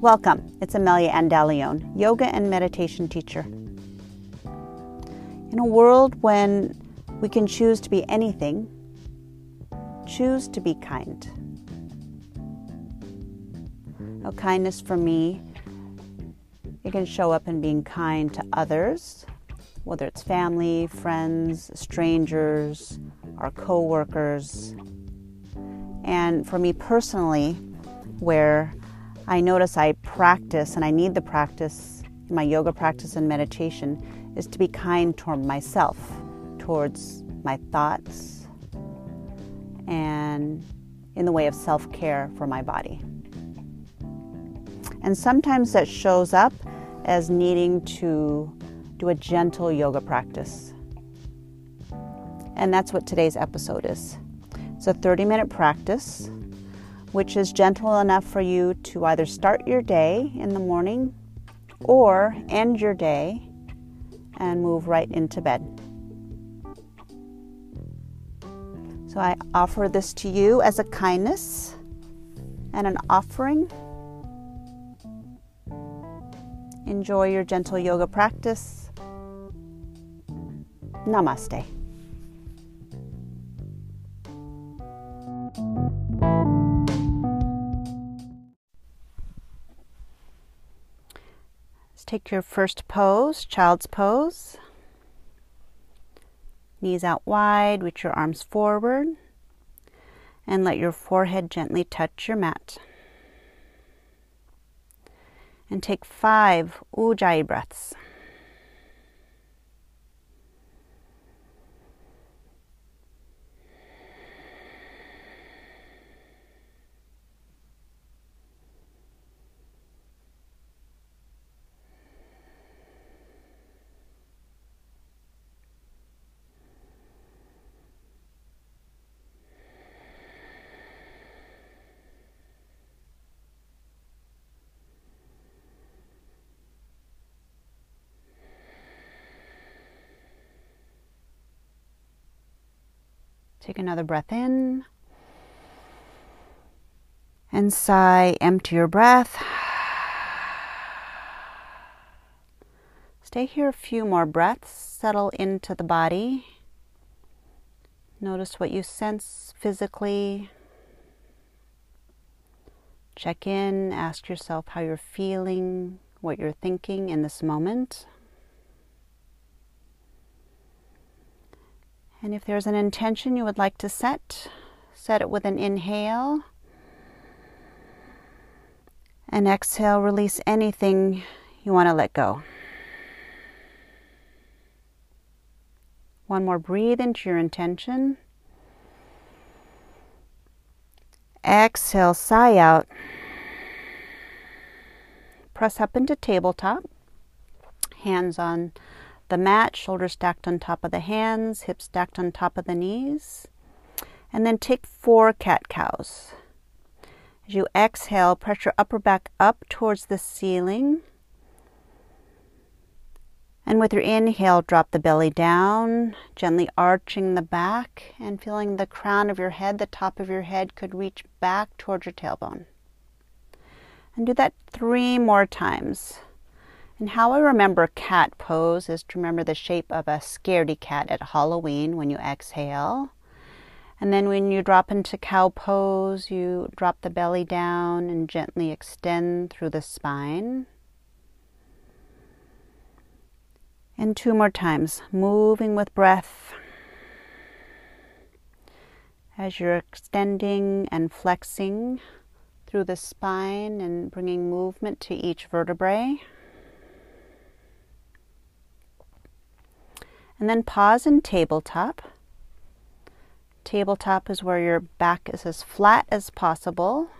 Welcome. It's Amelia Andalione, yoga and meditation teacher. In a world when we can choose to be anything, choose to be kind. Now, kindness for me, it can show up in being kind to others, whether it's family, friends, strangers, our coworkers. And for me personally, where I notice I practice and I need the practice my yoga practice and meditation is to be kind toward myself, towards my thoughts, and in the way of self care for my body. And sometimes that shows up as needing to do a gentle yoga practice. And that's what today's episode is. It's a 30 minute practice which is gentle enough for you to either start your day in the morning or end your day and move right into bed. So I offer this to you as a kindness and an offering. Enjoy your gentle yoga practice. Namaste. Take your first pose, child's pose. Knees out wide, reach your arms forward, and let your forehead gently touch your mat. And take five Ujjayi breaths. Take another breath in. And sigh, empty your breath. Stay here a few more breaths. Settle into the body. Notice what you sense physically. Check in, ask yourself how you're feeling, what you're thinking in this moment. And if there's an intention you would like to set, set it with an inhale. And exhale, release anything you want to let go. One more breathe into your intention. Exhale, sigh out. Press up into tabletop. Hands on the mat, shoulders stacked on top of the hands, hips stacked on top of the knees. And then take four cat cows. As you exhale, press your upper back up towards the ceiling. And with your inhale, drop the belly down, gently arching the back and feeling the crown of your head, the top of your head could reach back towards your tailbone. And do that three more times. And how I remember cat pose is to remember the shape of a scaredy cat at Halloween when you exhale. And then when you drop into cow pose, you drop the belly down and gently extend through the spine. And two more times, moving with breath. As you're extending and flexing through the spine and bringing movement to each vertebrae. And then pause in tabletop. Tabletop is where your back is as flat as possible.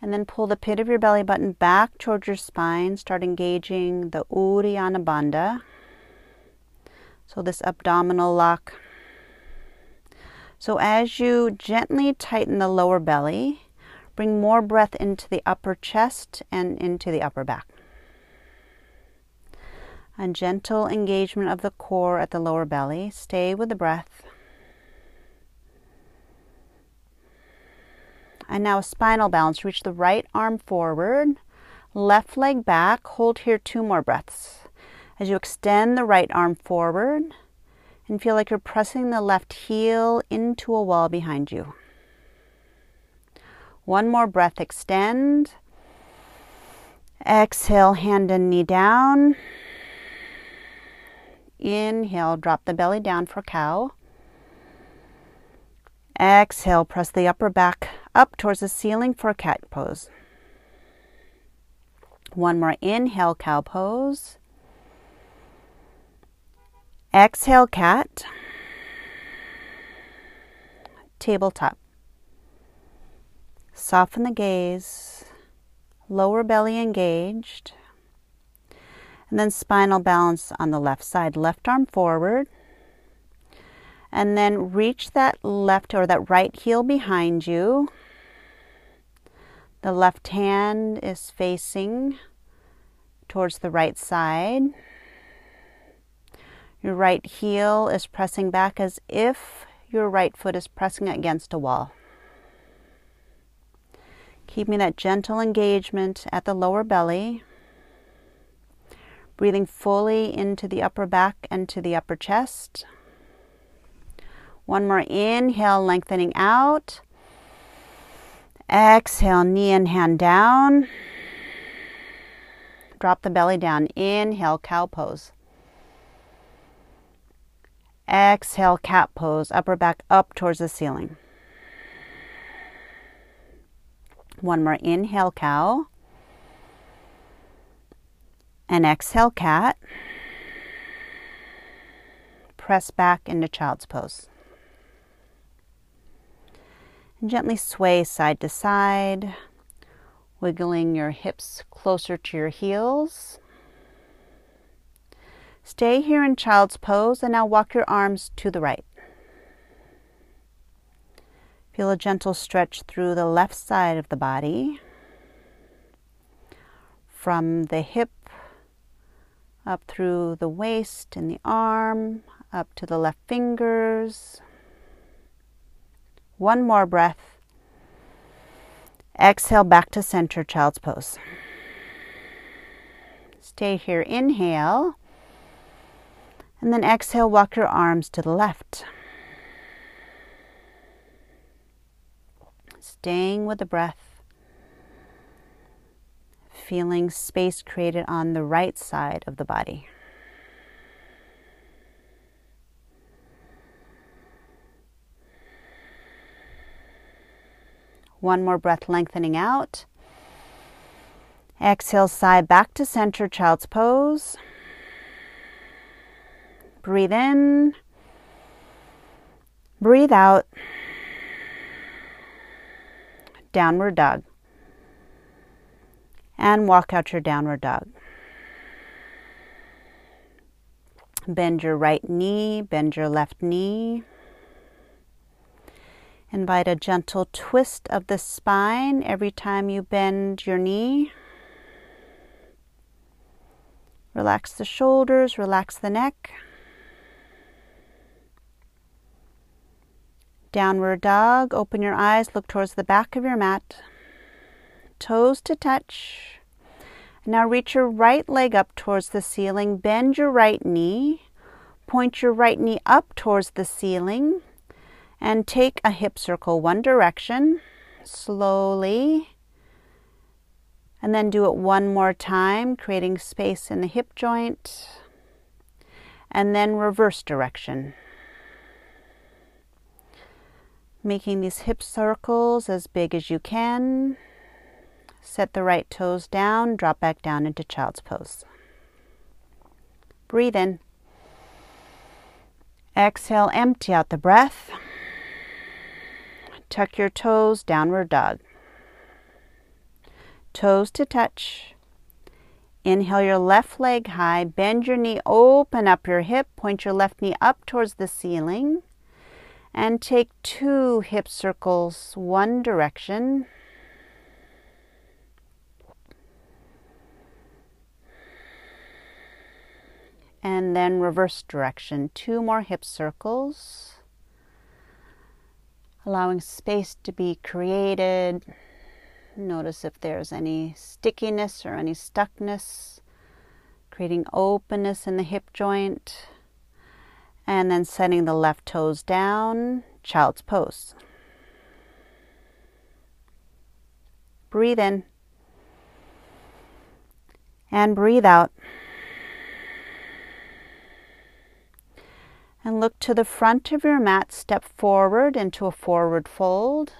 And then pull the pit of your belly button back towards your spine. Start engaging the Uddiyana Bandha. So, this abdominal lock. So, as you gently tighten the lower belly, bring more breath into the upper chest and into the upper back a gentle engagement of the core at the lower belly. Stay with the breath. And now a spinal balance. Reach the right arm forward. Left leg back, hold here two more breaths. As you extend the right arm forward and feel like you're pressing the left heel into a wall behind you. One more breath, extend. Exhale, hand and knee down. Inhale, drop the belly down for cow. Exhale, press the upper back up towards the ceiling for cat pose. One more inhale, cow pose. Exhale, cat. Tabletop. Soften the gaze, lower belly engaged. And then spinal balance on the left side. Left arm forward. And then reach that left or that right heel behind you. The left hand is facing towards the right side. Your right heel is pressing back as if your right foot is pressing against a wall. Keeping that gentle engagement at the lower belly. Breathing fully into the upper back and to the upper chest. One more inhale, lengthening out. Exhale, knee and hand down. Drop the belly down. Inhale, cow pose. Exhale, cat pose. Upper back up towards the ceiling. One more inhale, cow. And exhale, cat. Press back into child's pose. And gently sway side to side, wiggling your hips closer to your heels. Stay here in child's pose and now walk your arms to the right. Feel a gentle stretch through the left side of the body. From the hip up through the waist and the arm, up to the left fingers. One more breath. Exhale back to center, child's pose. Stay here. Inhale. And then exhale, walk your arms to the left. Staying with the breath. Feeling space created on the right side of the body. One more breath, lengthening out. Exhale, side back to center, child's pose. Breathe in. Breathe out. Downward dog. And walk out your downward dog. Bend your right knee, bend your left knee. Invite a gentle twist of the spine every time you bend your knee. Relax the shoulders, relax the neck. Downward dog. Open your eyes, look towards the back of your mat. Toes to touch. Now reach your right leg up towards the ceiling. Bend your right knee. Point your right knee up towards the ceiling. And take a hip circle one direction slowly. And then do it one more time, creating space in the hip joint. And then reverse direction making these hip circles as big as you can. Set the right toes down, drop back down into child's pose. Breathe in. Exhale, empty out the breath. Tuck your toes, downward dog. Toes to touch. Inhale your left leg high, bend your knee, open up your hip, point your left knee up towards the ceiling and take two hip circles one direction. And then reverse direction, two more hip circles, allowing space to be created Notice if there's any stickiness or any stuckness, creating openness in the hip joint. And then setting the left toes down, child's pose. Breathe in and breathe out. And look to the front of your mat, step forward into a forward fold.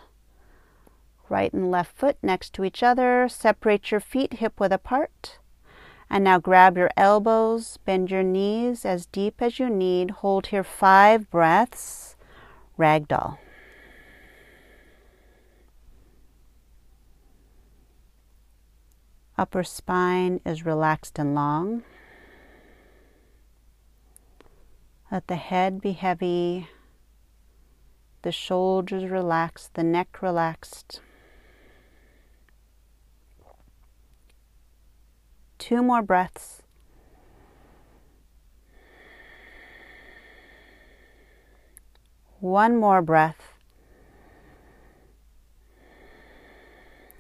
Right and left foot next to each other. Separate your feet hip width apart. And now grab your elbows, bend your knees as deep as you need. Hold here five breaths. Ragdoll. Upper spine is relaxed and long. Let the head be heavy, the shoulders relaxed, the neck relaxed. Two more breaths. One more breath.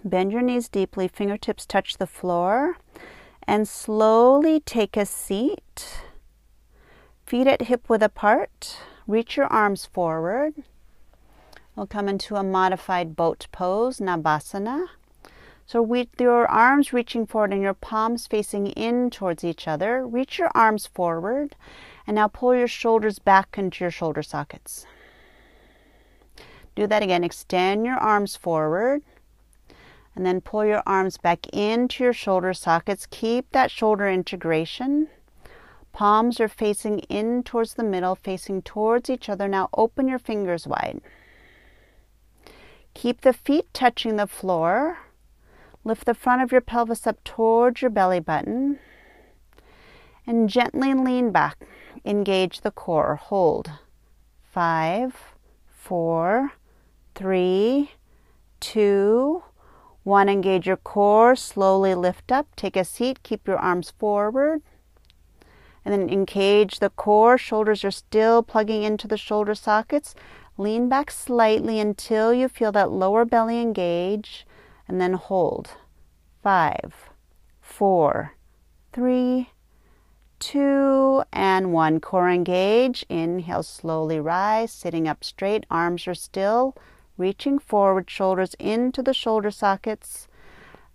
Bend your knees deeply, fingertips touch the floor, and slowly take a seat. Feet at hip width apart. Reach your arms forward. We'll come into a modified boat pose, Navasana. So with your arms reaching forward and your palms facing in towards each other, reach your arms forward and now pull your shoulders back into your shoulder sockets. Do that again. Extend your arms forward and then pull your arms back into your shoulder sockets. Keep that shoulder integration. Palms are facing in towards the middle, facing towards each other. Now open your fingers wide. Keep the feet touching the floor. Lift the front of your pelvis up towards your belly button and gently lean back. Engage the core. Hold. Five, four, three, two, one. Engage your core. Slowly lift up. Take a seat. Keep your arms forward. And then engage the core. Shoulders are still plugging into the shoulder sockets. Lean back slightly until you feel that lower belly engage and then hold. Five, four, three, two, and one. Core engage. Inhale, slowly rise, sitting up straight. Arms are still reaching forward, shoulders into the shoulder sockets.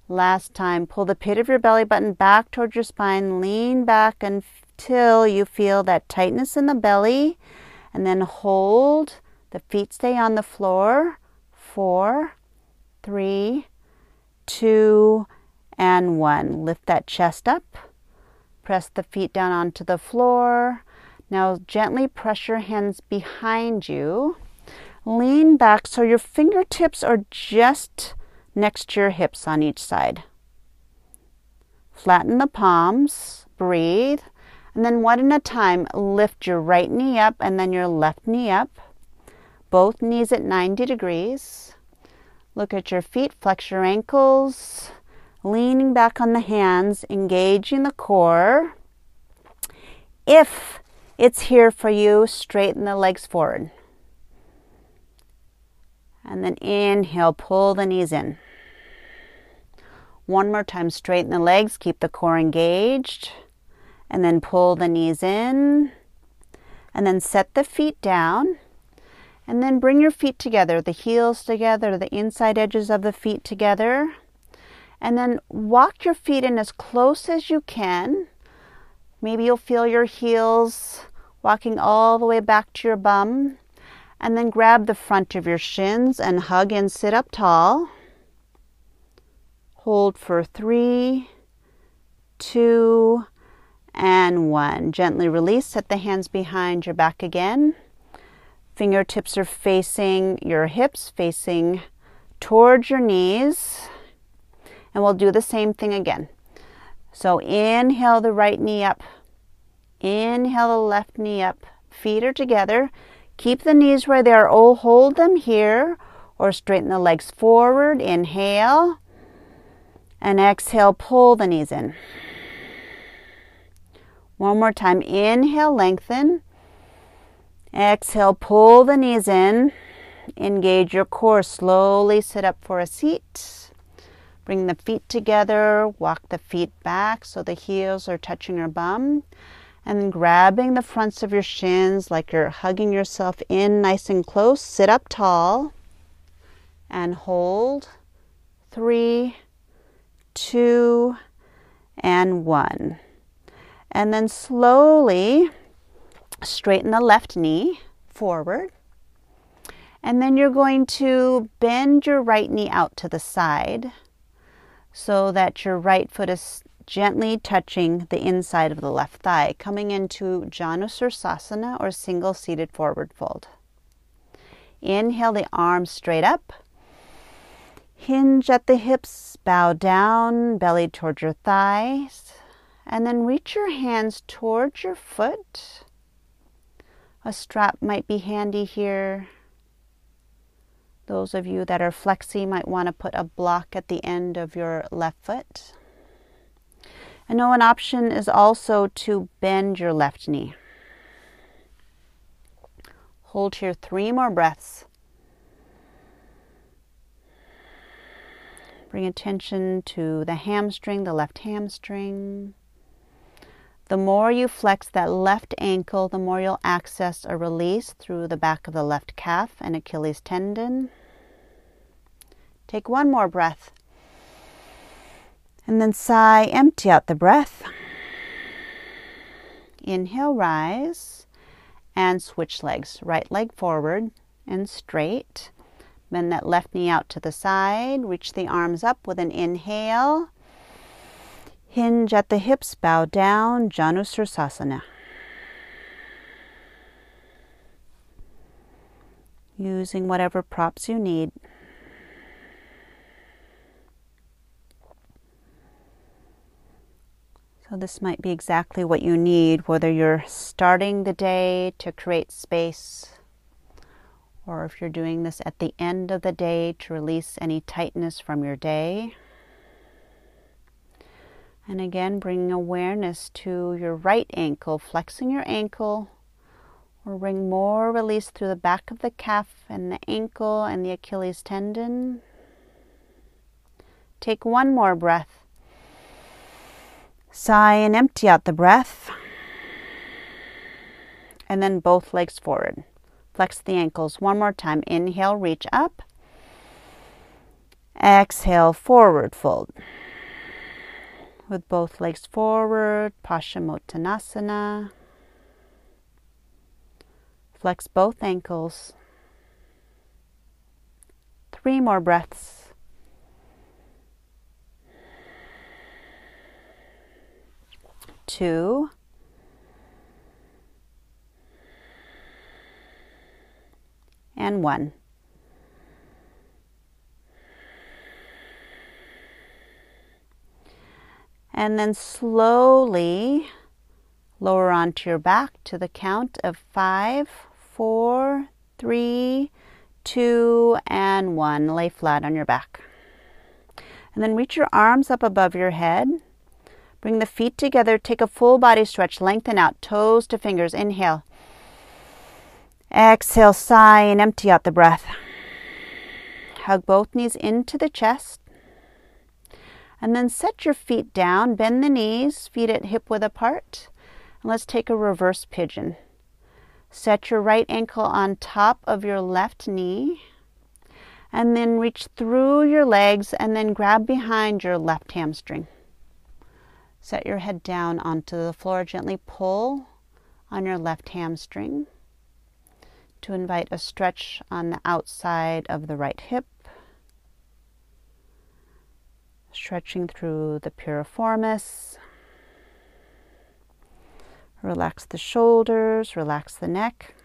Last time, pull the pit of your belly button back towards your spine. Lean back until you feel that tightness in the belly, and then hold. The feet stay on the floor. Four, three, two, and one. Lift that chest up. Press the feet down onto the floor. Now gently press your hands behind you. Lean back so your fingertips are just next to your hips on each side. Flatten the palms. Breathe. And then one at a time, lift your right knee up and then your left knee up. Both knees at 90 degrees. Look at your feet, flex your ankles, leaning back on the hands, engaging the core. If it's here for you, straighten the legs forward. And then inhale, pull the knees in. One more time, straighten the legs, keep the core engaged. And then pull the knees in. And then set the feet down. And then bring your feet together, the heels together, the inside edges of the feet together. And then walk your feet in as close as you can. Maybe you'll feel your heels walking all the way back to your bum. And then grab the front of your shins and hug and sit up tall. Hold for three, two, and one. Gently release. Set the hands behind your back again. Fingertips are facing your hips, facing towards your knees. And we'll do the same thing again. So inhale the right knee up. Inhale the left knee up. Feet are together. Keep the knees where they are. Oh, hold them here or straighten the legs forward. Inhale. And exhale, pull the knees in. One more time. Inhale, lengthen. Exhale, pull the knees in. Engage your core. Slowly sit up for a seat. Bring the feet together, walk the feet back so the heels are touching your bum. And grabbing the fronts of your shins like you're hugging yourself in nice and close. Sit up tall and hold. Three, two, and one. And then slowly straighten the left knee forward. And then you're going to bend your right knee out to the side so that your right foot is gently touching the inside of the left thigh, coming into Janusirsasana or single seated forward fold. Inhale the arms straight up. Hinge at the hips, bow down, belly towards your thighs, and then reach your hands towards your foot. A strap might be handy here. Those of you that are flexy might want to put a block at the end of your left foot. I know an option is also to bend your left knee. Hold here three more breaths. Bring attention to the hamstring, the left hamstring. The more you flex that left ankle, the more you'll access a release through the back of the left calf and Achilles tendon. Take one more breath. And then sigh, empty out the breath. Inhale, rise and switch legs. Right leg forward and straight. Bend that left knee out to the side. Reach the arms up with an inhale. Hinge at the hips, bow down, Janusirsasana. Using whatever props you need. So, this might be exactly what you need, whether you're starting the day to create space, or if you're doing this at the end of the day to release any tightness from your day. And again, bringing awareness to your right ankle, flexing your ankle, or bring more release through the back of the calf and the ankle and the Achilles tendon. Take one more breath. Sigh and empty out the breath. And then both legs forward. Flex the ankles one more time. Inhale, reach up. Exhale, forward fold. With both legs forward, Paschimottanasana. Flex both ankles. Three more breaths. two, and one. And then slowly lower onto your back to the count of five, four, three, two, and one. Lay flat on your back. And then reach your arms up above your head Bring the feet together. Take a full body stretch. Lengthen out, toes to fingers. Inhale. Exhale, sigh, and empty out the breath. Hug both knees into the chest. And then set your feet down. Bend the knees, feet at hip width apart. And let's take a reverse pigeon. Set your right ankle on top of your left knee. And then reach through your legs and then grab behind your left hamstring. Set your head down onto the floor. Gently pull on your left hamstring to invite a stretch on the outside of the right hip. Stretching through the piriformis. Relax the shoulders, relax the neck.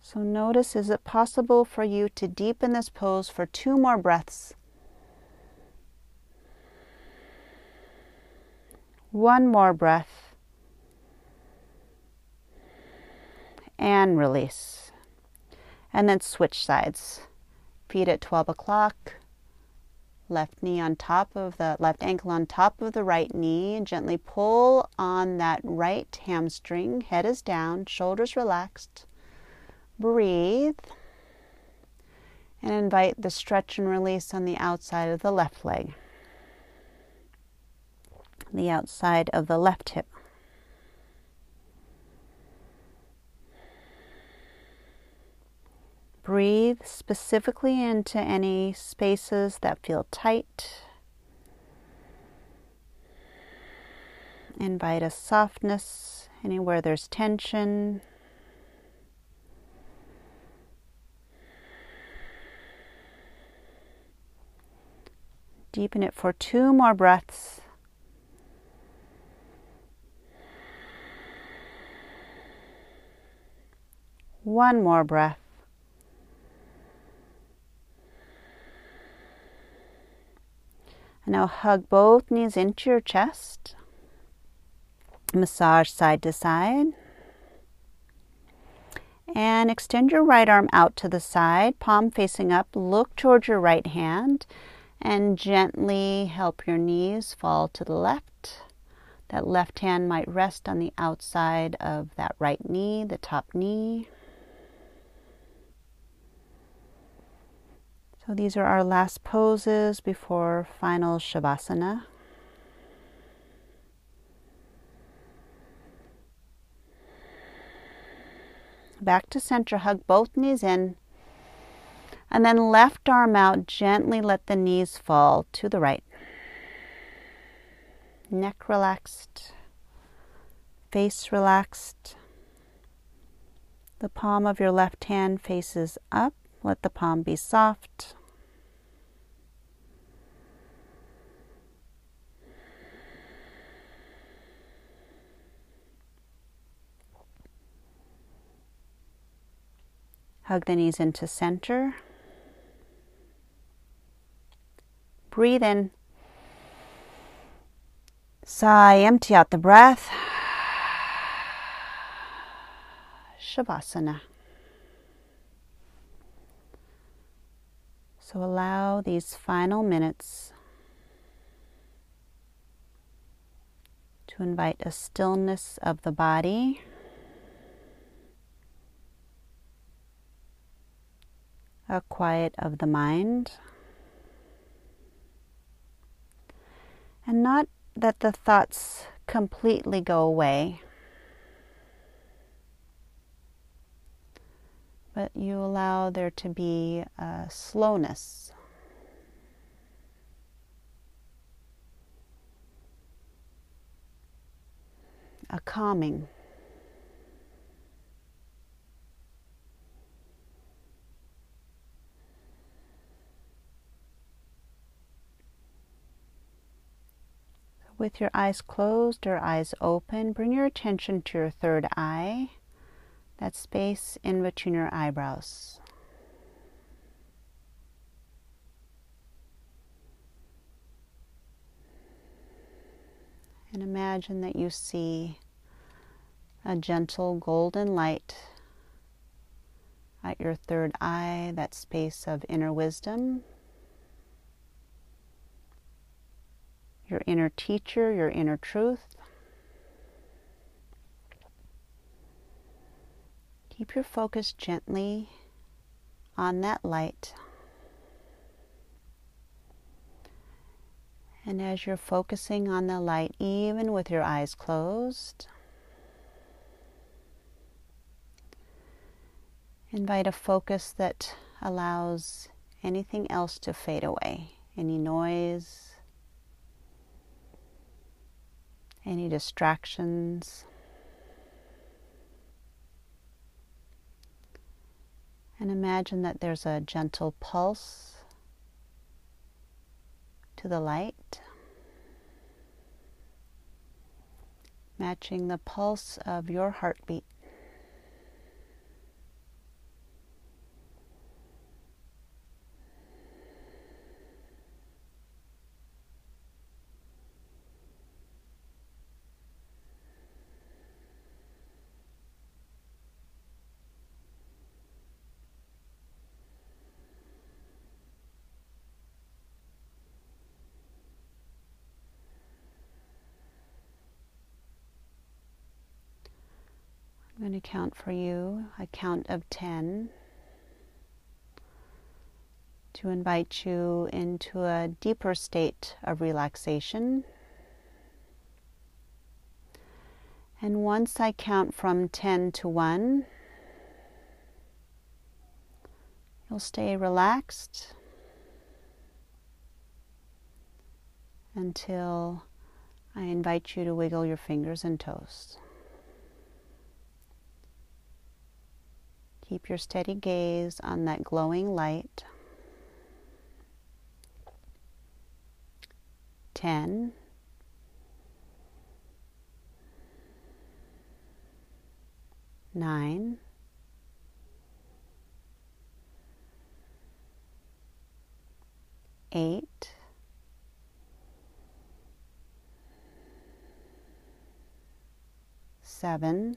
So notice is it possible for you to deepen this pose for two more breaths? One more breath. And release. And then switch sides. Feet at 12 o'clock. Left knee on top of the left ankle on top of the right knee. Gently pull on that right hamstring. Head is down, shoulders relaxed. Breathe. And invite the stretch and release on the outside of the left leg, the outside of the left hip. Breathe specifically into any spaces that feel tight. Invite a softness anywhere there's tension. Deepen it for two more breaths. One more breath. And now hug both knees into your chest. Massage side to side. And extend your right arm out to the side, palm facing up. Look towards your right hand and gently help your knees fall to the left. That left hand might rest on the outside of that right knee, the top knee. So these are our last poses before final Shavasana. Back to center, hug both knees in. And then left arm out, gently let the knees fall to the right. Neck relaxed, face relaxed. The palm of your left hand faces up. Let the palm be soft. Hug the knees into center. Breathe in. Sigh, empty out the breath. Shavasana. So allow these final minutes to invite a stillness of the body. A quiet of the mind. And not that the thoughts completely go away. But you allow there to be a slowness. A calming. With your eyes closed or eyes open, bring your attention to your third eye that space in between your eyebrows. And imagine that you see a gentle golden light at your third eye, that space of inner wisdom, your inner teacher, your inner truth. Keep your focus gently on that light. And as you're focusing on the light, even with your eyes closed, invite a focus that allows anything else to fade away any noise, any distractions. And imagine that there's a gentle pulse to the light, matching the pulse of your heartbeat. Count for you a count of 10. to invite you into a deeper state of relaxation. And once I count from 10 to 1, you'll stay relaxed until I invite you to wiggle your fingers and toes. Keep your steady gaze on that glowing light. 10. Nine, eight, seven,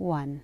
one.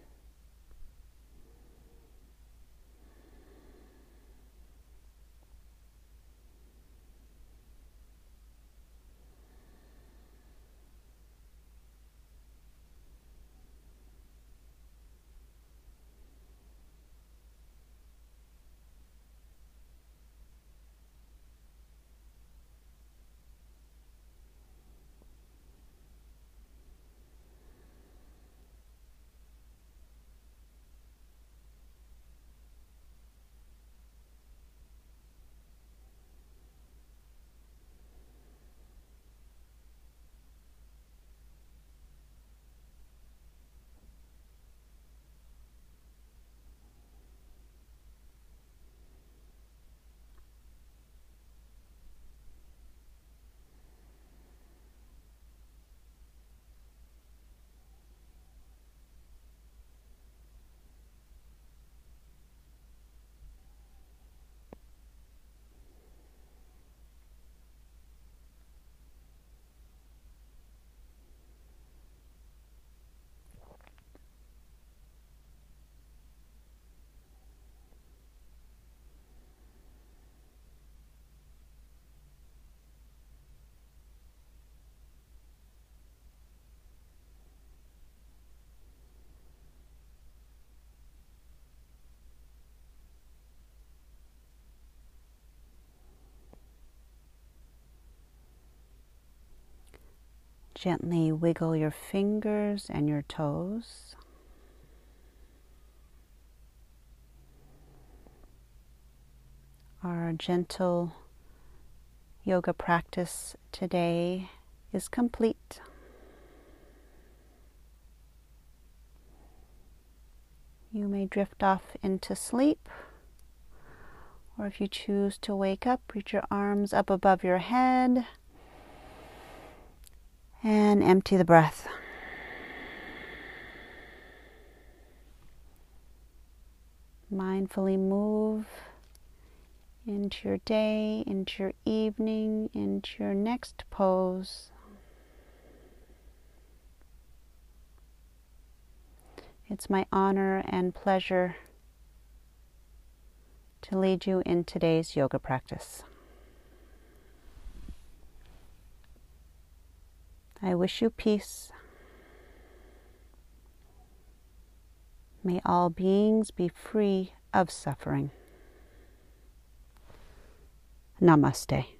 Gently wiggle your fingers and your toes. Our gentle yoga practice today is complete. You may drift off into sleep, or if you choose to wake up, reach your arms up above your head and empty the breath. Mindfully move into your day, into your evening, into your next pose. It's my honor and pleasure to lead you in today's yoga practice. I wish you peace. May all beings be free of suffering. Namaste.